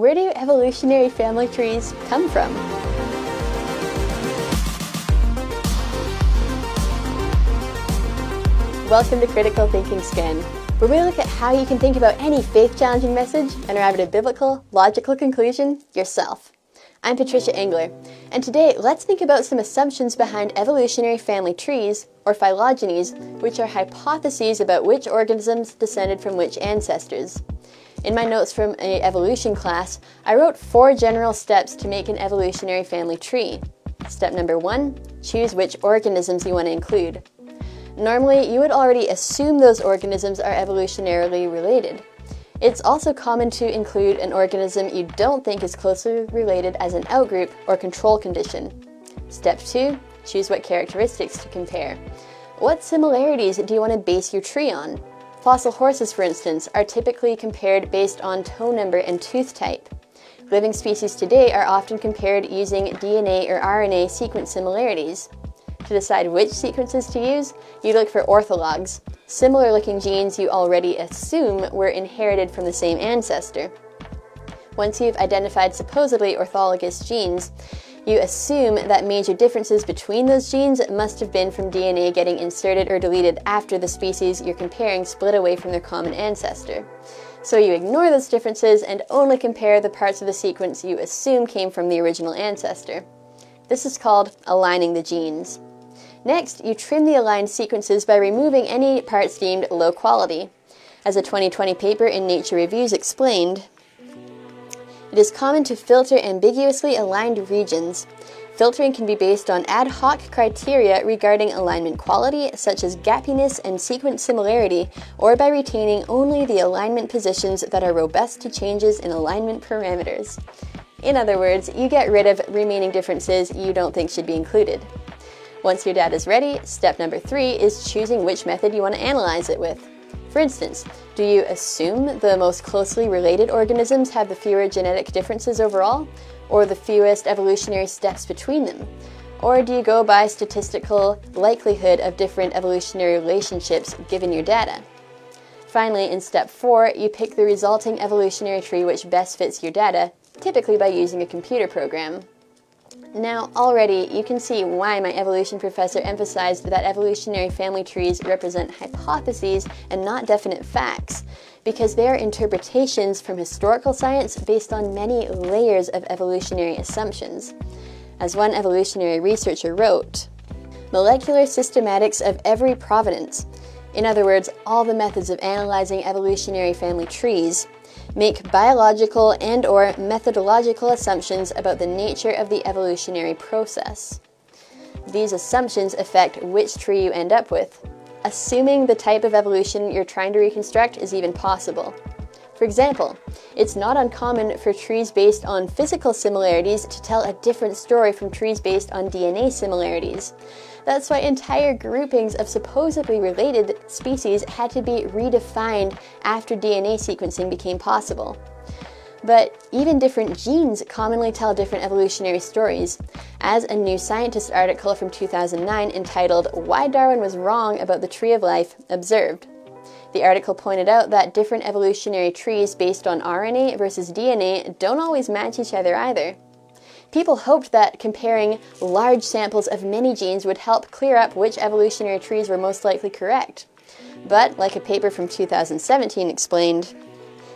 where do evolutionary family trees come from? Welcome to Critical Thinking Scan, where we look at how you can think about any faith challenging message and arrive at a biblical, logical conclusion yourself. I'm Patricia Engler, and today let's think about some assumptions behind evolutionary family trees, or phylogenies, which are hypotheses about which organisms descended from which ancestors. In my notes from an evolution class, I wrote four general steps to make an evolutionary family tree. Step number one choose which organisms you want to include. Normally, you would already assume those organisms are evolutionarily related. It's also common to include an organism you don't think is closely related as an outgroup or control condition. Step 2 Choose what characteristics to compare. What similarities do you want to base your tree on? Fossil horses, for instance, are typically compared based on toe number and tooth type. Living species today are often compared using DNA or RNA sequence similarities. To decide which sequences to use, you look for orthologs, similar looking genes you already assume were inherited from the same ancestor. Once you've identified supposedly orthologous genes, you assume that major differences between those genes must have been from DNA getting inserted or deleted after the species you're comparing split away from their common ancestor. So you ignore those differences and only compare the parts of the sequence you assume came from the original ancestor. This is called aligning the genes. Next, you trim the aligned sequences by removing any parts deemed low quality. As a 2020 paper in Nature Reviews explained, it is common to filter ambiguously aligned regions. Filtering can be based on ad hoc criteria regarding alignment quality, such as gappiness and sequence similarity, or by retaining only the alignment positions that are robust to changes in alignment parameters. In other words, you get rid of remaining differences you don't think should be included. Once your data is ready, step number three is choosing which method you want to analyze it with. For instance, do you assume the most closely related organisms have the fewer genetic differences overall, or the fewest evolutionary steps between them? Or do you go by statistical likelihood of different evolutionary relationships given your data? Finally, in step four, you pick the resulting evolutionary tree which best fits your data, typically by using a computer program. Now, already you can see why my evolution professor emphasized that evolutionary family trees represent hypotheses and not definite facts, because they are interpretations from historical science based on many layers of evolutionary assumptions. As one evolutionary researcher wrote, molecular systematics of every provenance, in other words, all the methods of analyzing evolutionary family trees, make biological and or methodological assumptions about the nature of the evolutionary process. These assumptions affect which tree you end up with, assuming the type of evolution you're trying to reconstruct is even possible. For example, it's not uncommon for trees based on physical similarities to tell a different story from trees based on DNA similarities. That's why entire groupings of supposedly related species had to be redefined after DNA sequencing became possible. But even different genes commonly tell different evolutionary stories, as a New Scientist article from 2009 entitled Why Darwin Was Wrong About the Tree of Life observed. The article pointed out that different evolutionary trees based on RNA versus DNA don't always match each other either. People hoped that comparing large samples of many genes would help clear up which evolutionary trees were most likely correct. But, like a paper from 2017 explained,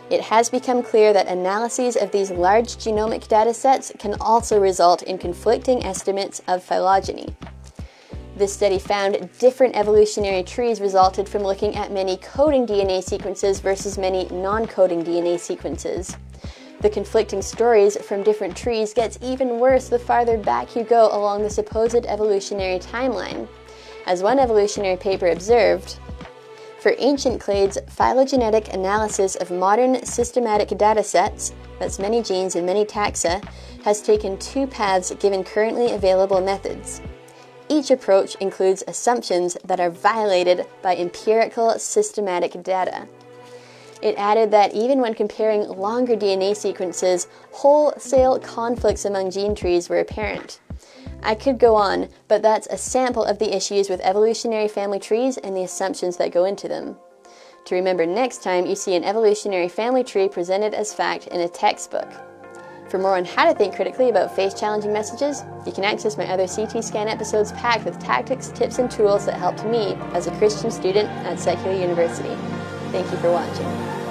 it has become clear that analyses of these large genomic data sets can also result in conflicting estimates of phylogeny. This study found different evolutionary trees resulted from looking at many coding DNA sequences versus many non coding DNA sequences. The conflicting stories from different trees gets even worse the farther back you go along the supposed evolutionary timeline. As one evolutionary paper observed, for ancient clades, phylogenetic analysis of modern systematic datasets, that's many genes and many taxa, has taken two paths given currently available methods. Each approach includes assumptions that are violated by empirical systematic data. It added that even when comparing longer DNA sequences, wholesale conflicts among gene trees were apparent. I could go on, but that's a sample of the issues with evolutionary family trees and the assumptions that go into them. To remember next time you see an evolutionary family tree presented as fact in a textbook. For more on how to think critically about faith challenging messages, you can access my other CT Scan episodes packed with tactics, tips, and tools that helped me as a Christian student at Secular University. Thank you for watching.